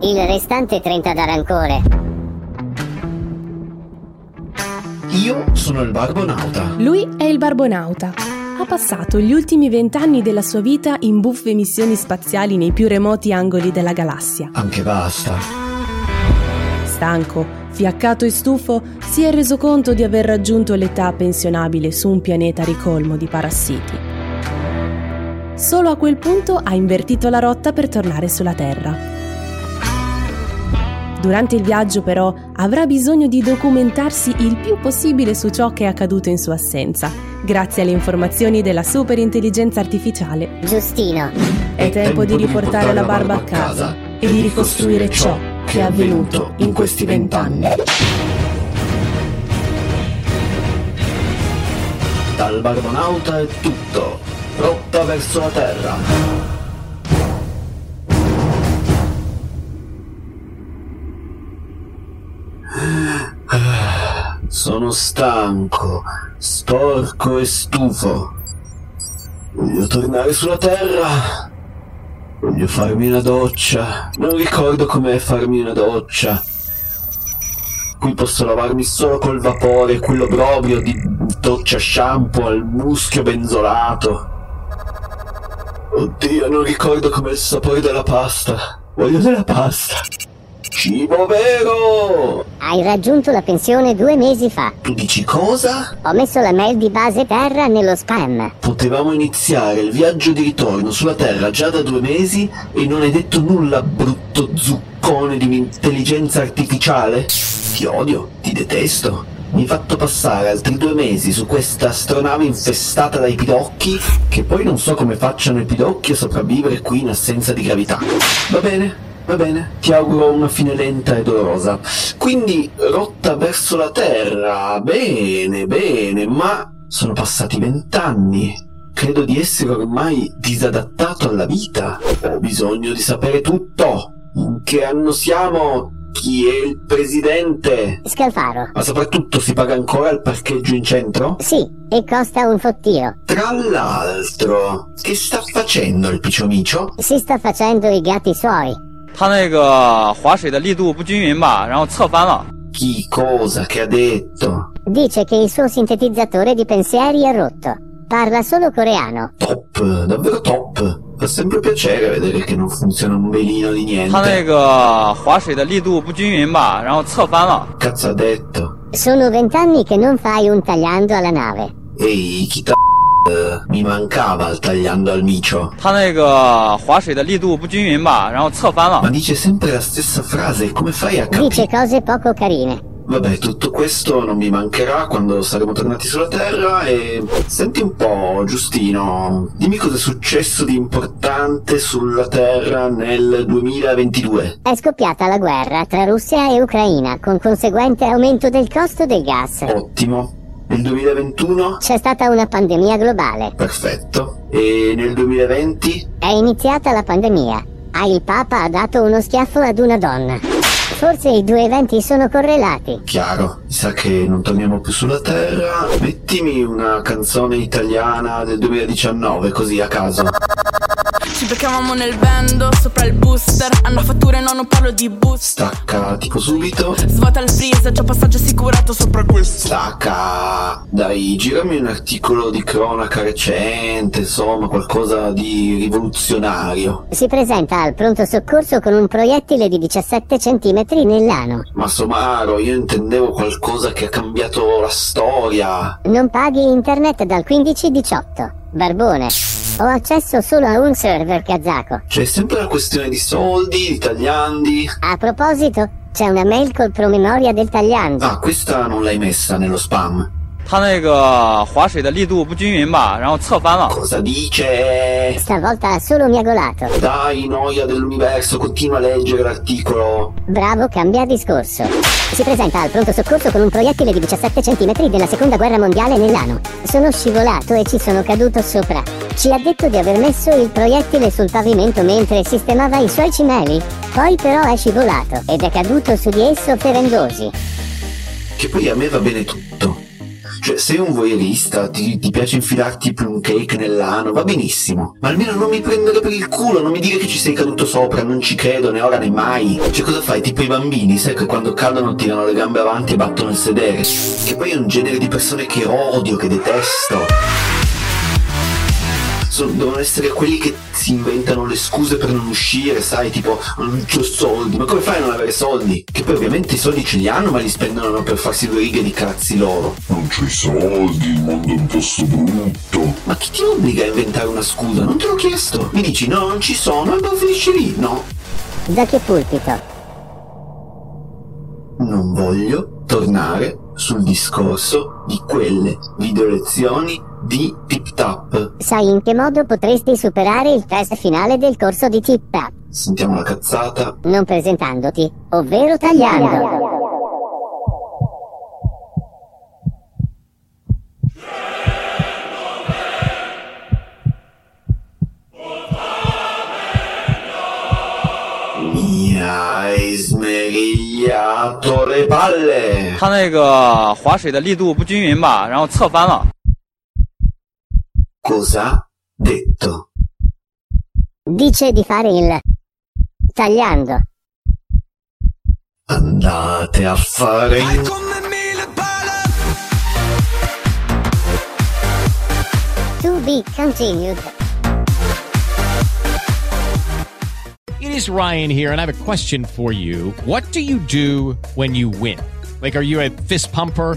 il restante 30% da rancore. Io sono il Barbonauta. Lui è il Barbonauta. Ha passato gli ultimi vent'anni della sua vita in buffe missioni spaziali nei più remoti angoli della galassia. Anche basta. Stanco, fiaccato e stufo, si è reso conto di aver raggiunto l'età pensionabile su un pianeta ricolmo di parassiti. Solo a quel punto ha invertito la rotta per tornare sulla Terra. Durante il viaggio però avrà bisogno di documentarsi il più possibile su ciò che è accaduto in sua assenza, grazie alle informazioni della superintelligenza artificiale. Giustino, È tempo di riportare la barba a casa e di ricostruire ciò che è avvenuto in questi vent'anni. Dal Barbonauta è tutto. Rotta verso la Terra. Sono stanco, sporco e stufo. Voglio tornare sulla Terra. Voglio farmi una doccia. Non ricordo com'è farmi una doccia. Qui posso lavarmi solo col vapore, quell'obbrobrio di doccia shampoo al muschio benzolato. Oddio, non ricordo com'è il sapore della pasta. Voglio della pasta. Cibo vero! hai raggiunto la pensione due mesi fa. Tu dici cosa? Ho messo la mail di base terra nello spam. Potevamo iniziare il viaggio di ritorno sulla Terra già da due mesi e non hai detto nulla, brutto zuccone di un'intelligenza artificiale? Ti odio, ti detesto. Mi hai fatto passare altri due mesi su questa astronave infestata dai pidocchi, che poi non so come facciano i pidocchi a sopravvivere qui in assenza di gravità. Va bene, va bene, ti auguro una fine lenta e dolorosa. Quindi rotta verso la Terra, bene, bene, ma sono passati vent'anni. Credo di essere ormai disadattato alla vita. Ho bisogno di sapere tutto. In che anno siamo? Chi è il presidente? Scalfaro. Ma soprattutto si paga ancora il parcheggio in centro? Sì, e costa un fottio. Tra l'altro, che sta facendo il picciomiccio? Si sta facendo i gatti suoi. 它那个划水的力度不均匀吧，然后侧翻了。 Chi cosa che ha detto? Dice che il suo sintetizzatore di pensieri è rotto. Parla solo coreano. Top, davvero top. Fa sempre piacere vedere che non funziona un velino di 它那 niente. 个划水的力度不均匀吧，然后侧翻了。 Cazzo ha detto? Sono vent'anni che non fai un tagliando alla nave. Ehi, chi t- mi mancava il tagliando al micio. 它那个划水的力度不均匀吧，然后侧翻 Ma 了。 dice sempre la stessa frase, come fai a Dice capire? cose poco carine. Vabbè, tutto questo non mi mancherà quando saremo tornati sulla Terra e... Senti un po', Giustino, dimmi cosa è successo di importante sulla Terra nel 2022. È scoppiata la guerra tra Russia e Ucraina, con conseguente aumento del costo del gas. Ottimo. Nel 2021? C'è stata una pandemia globale. Perfetto. E nel 2020? È iniziata la pandemia. Ah, il Papa ha dato uno schiaffo ad una donna. Forse i due eventi sono correlati. Chiaro, mi sa che non torniamo più sulla Terra. Mettimi una canzone italiana del 2019, così a caso. Ci beccavamo nel bando, sopra il booster Hanno fatture, no, non parlo di boost Stacca tipo subito. Svuota il freezer, già passaggio assicurato sopra questo Stacca. Dai, girami un articolo di cronaca recente, insomma, qualcosa di rivoluzionario. Si presenta al pronto soccorso con un proiettile di 17 cm nell'ano. Ma Somaro, io intendevo qualcosa che ha cambiato la storia. Non paghi internet dal 15-18. Barbone. Ho accesso solo a un server kazako. C'è sempre la questione di soldi, di tagliandi. A proposito, c'è una mail col promemoria del tagliando. Ah, questa non l'hai messa nello spam. 它那个划水的力度不均匀吧，然后侧翻了。 Cosa dice? Stavolta ha solo miagolato. Dai, noia dell'universo, continua a leggere l'articolo. Bravo, cambia discorso. Si presenta al pronto soccorso con un proiettile di 17 cm della seconda guerra mondiale nell'ano. Sono scivolato e ci sono caduto sopra. Ci ha detto di aver messo il proiettile sul pavimento mentre sistemava i suoi cimeli. Poi però è scivolato ed è caduto su di esso ferendosi. Che poi a me va bene tutto. cioè, sei un voyeurista, ti, ti piace infilarti plum cake nell'ano, va benissimo. Ma almeno non mi prendere per il culo, non mi dire che ci sei caduto sopra, non ci credo né ora né mai. Cioè, cosa fai? Tipo i bambini, sai che quando cadono tirano le gambe avanti e battono il sedere. Che poi è un genere di persone che odio, che detesto. Sono- devono essere quelli che si inventano le scuse per non uscire, sai, tipo non c'ho soldi, ma come fai a non avere soldi? Che poi ovviamente i soldi ce li hanno, ma li spendono per farsi due righe di cazzi loro. Non c'ho i soldi, il mondo è un posto brutto. Ma chi ti obbliga a inventare una scusa? Non te l'ho chiesto. Mi dici no, non ci sono e poi finisci lì, no? Da che pulpito? Non voglio tornare sul discorso di quelle video lezioni di Tip Tap. Sai in che modo potresti superare il test finale del corso di Tip Tap? Sentiamo la cazzata. Non presentandoti, ovvero tagliando. Mi hai smerigliato le palle. 它那个划水的力度不均匀吧，然后侧翻了。 Cosa detto? Dice di fare il tagliando. Andate a fare in... To be continued. It is Ryan here, and I have a question for you. What do you do when you win? Like, are you a fist pumper?